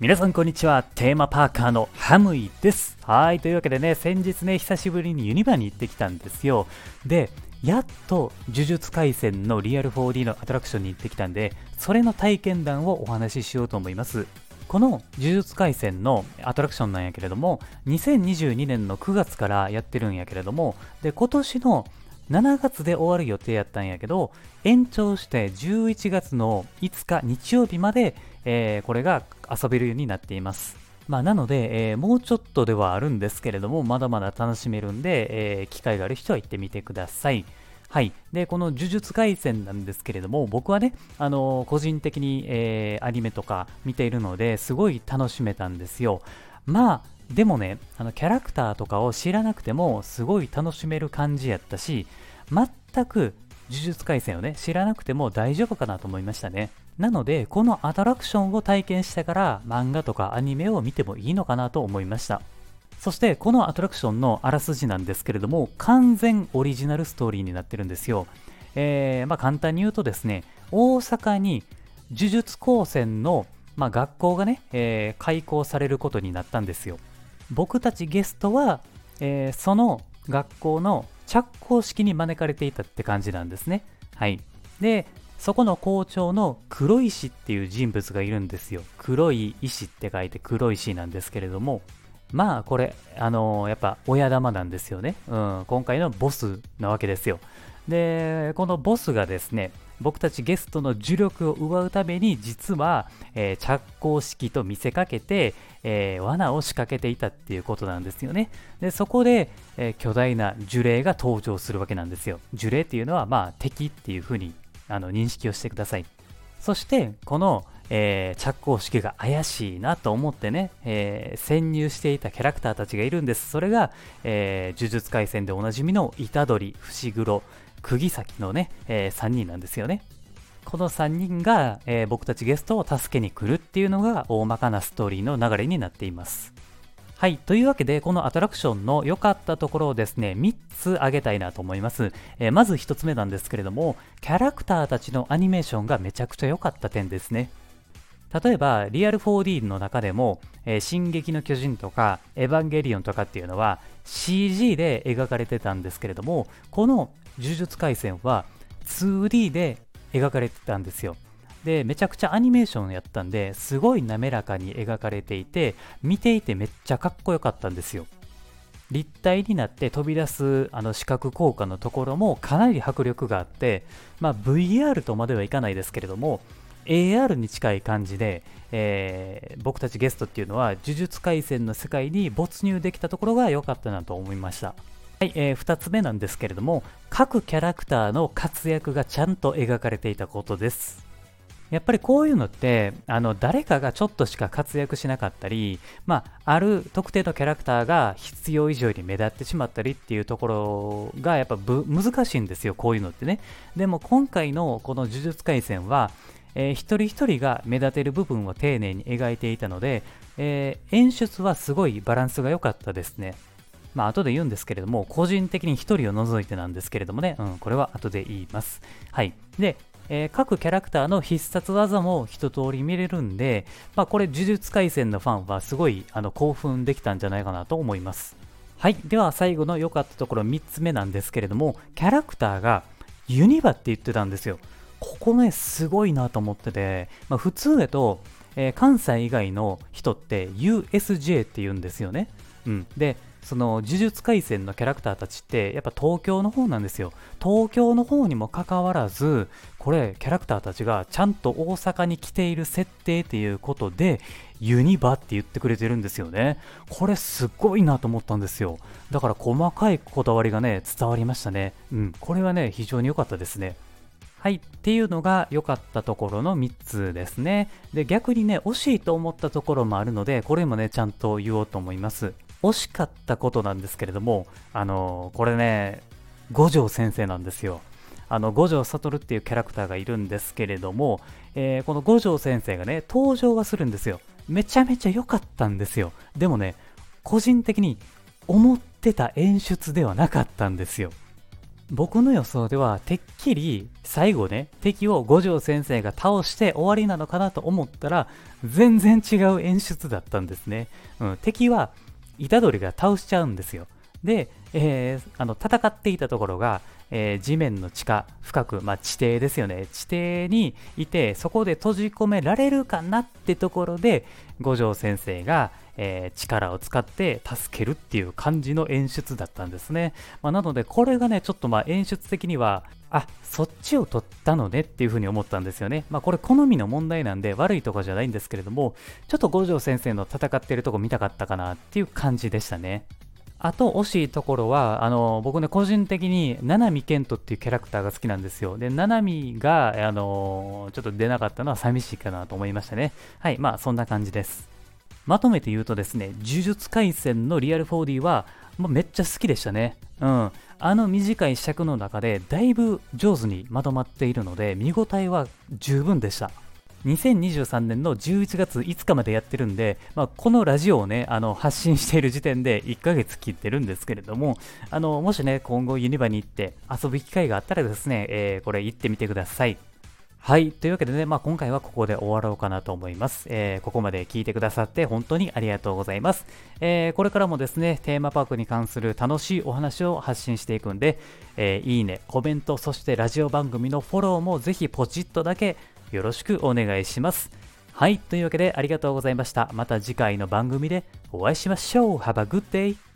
皆さんこんにちは。テーマパーカーのハムイです。はい。というわけでね、先日ね、久しぶりにユニバに行ってきたんですよ。で、やっと呪術廻戦のリアル 4D のアトラクションに行ってきたんで、それの体験談をお話ししようと思います。この呪術廻戦のアトラクションなんやけれども、2022年の9月からやってるんやけれども、で、今年の7月で終わる予定やったんやけど、延長して11月の5日日曜日までえー、これが遊べるようになっています。まあ、なので、えー、もうちょっとではあるんですけれども、まだまだ楽しめるんで、えー、機会がある人は行ってみてください。はい。で、この呪術廻戦なんですけれども、僕はね、あのー、個人的に、えー、アニメとか見ているので、すごい楽しめたんですよ。まあ、でもね、あのキャラクターとかを知らなくても、すごい楽しめる感じやったし、全く呪術廻戦をね、知らなくても大丈夫かなと思いましたね。なので、このアトラクションを体験してから漫画とかアニメを見てもいいのかなと思いました。そしてこのアトラクションのあらすじなんですけれども完全オリジナルストーリーになってるんですよ。えー、まあ、簡単に言うとですね大阪に呪術高専の、まあ、学校がね、えー、開校されることになったんですよ。僕たちゲストは、えー、その学校の着工式に招かれていたって感じなんですね。はい。で、そこの校長の黒石っていう人物がいるんですよ。黒い石って書いて黒石なんですけれども、まあこれ、あのー、やっぱ親玉なんですよね。うん、今回のボスなわけですよ。で、このボスがですね、僕たちゲストの呪力を奪うために実は、えー、着工式と見せかけて、えー、罠を仕掛けていたっていうことなんですよね。で、そこで、えー、巨大な呪霊が登場するわけなんですよ。呪霊っていうのはまあ敵っていうふうにあの認識をしてください。そして、この、えー、着工式が怪しいなと思ってね、えー、潜入していたキャラクターたちがいるんです。それが、えー、呪術廻戦でおなじみの虎杖、伏黒、釘崎のね、え、3人なんですよね。この3人が、え、僕たちゲストを助けに来るっていうのが大まかなストーリーの流れになっています。はい。というわけで、このアトラクションの良かったところをですね、3つ挙げたいなと思います。えー、まず1つ目なんですけれども、キャラクターたちのアニメーションがめちゃくちゃ良かった点ですね。例えば、リアル 4D の中でも、えー、進撃の巨人とか、エヴァンゲリオンとかっていうのは CG で描かれてたんですけれども、この呪術廻戦は 2D で描かれてたんですよ。で、めちゃくちゃアニメーションやったんで、すごい滑らかに描かれていて、見ていてめっちゃかっこよかったんですよ。立体になって飛び出すあの視覚効果のところもかなり迫力があって、まあ、VR とまではいかないですけれども AR に近い感じで、えー、僕たちゲストっていうのは呪術廻戦の世界に没入できたところが良かったなと思いました。はい、えー、2つ目なんですけれども各キャラクターの活躍がちゃんと描かれていたことです。やっぱりこういうのってあの誰かがちょっとしか活躍しなかったり、まあ、ある特定のキャラクターが必要以上に目立ってしまったりっていうところがやっぱ難しいんですよこういうのってねでも今回のこの呪術廻戦は、えー、一人一人が目立てる部分を丁寧に描いていたので、えー、演出はすごいバランスが良かったですねまあ後で言うんですけれども、個人的に1人を除いてなんですけれどもね、うん、これは後で言います。はい。で、えー、各キャラクターの必殺技も一通り見れるんで、まあ、これ呪術廻戦のファンはすごいあの興奮できたんじゃないかなと思います。はい。では最後の良かったところ3つ目なんですけれども、キャラクターがユニバって言ってたんですよ。ここね、すごいなと思ってて、まあ、普通だと、えー、関西以外の人って USJ って言うんですよね。うん。で、その呪術廻戦のキャラクターたちってやっぱ東京の方なんですよ東京の方にもかかわらずこれキャラクターたちがちゃんと大阪に来ている設定っていうことでユニバって言ってくれてるんですよねこれすごいなと思ったんですよだから細かいこだわりがね伝わりましたねうんこれはね非常に良かったですねはい。っていうのが良かったところの3つですね。で、逆にね、惜しいと思ったところもあるので、これもね、ちゃんと言おうと思います。惜しかったことなんですけれども、あのこれね、五条先生なんですよ。あの五条悟っていうキャラクターがいるんですけれども、えー、この五条先生がね、登場はするんですよ。めちゃめちゃ良かったんですよ。でもね、個人的に思ってた演出ではなかったんですよ。僕の予想ではてっきり最後ね敵を五条先生が倒して終わりなのかなと思ったら全然違う演出だったんですね、うん、敵は虎杖が倒しちゃうんですよ。で、えー、あの戦っていたところが、えー、地面の地下深く、まあ、地底ですよね地底にいてそこで閉じ込められるかなってところで五条先生が、えー、力を使って助けるっていう感じの演出だったんですね、まあ、なのでこれがねちょっとまあ演出的にはあそっちを取ったのねっていうふうに思ったんですよね。まあこれ好みの問題なんで悪いとこじゃないんですけれども、ちょっと五条先生の戦ってるとこ見たかったかなっていう感じでしたね。あと惜しいところは、あの僕ね、個人的に七海健人っていうキャラクターが好きなんですよ。で、七海が、あのちょっと出なかったのは寂しいかなと思いましたね。はい、まあそんな感じです。まとめて言うとですね、呪術廻戦のリアル 4D は、まあ、めっちゃ好きでしたね。うん。あの短い尺の中で、だいぶ上手にまとまっているので、見応えは十分でした。2023年の11月5日までやってるんで、まあ、このラジオをね、あの発信している時点で1ヶ月切ってるんですけれども、あのもしね、今後ユニバに行って遊ぶ機会があったらですね、えー、これ行ってみてください。はい。というわけでね、まあ、今回はここで終わろうかなと思います。えー、ここまで聞いてくださって本当にありがとうございます。えー、これからもですね、テーマパークに関する楽しいお話を発信していくんで、えー、いいね、コメント、そしてラジオ番組のフォローもぜひポチッとだけよろしくお願いします。はい。というわけでありがとうございました。また次回の番組でお会いしましょう。Have a good day!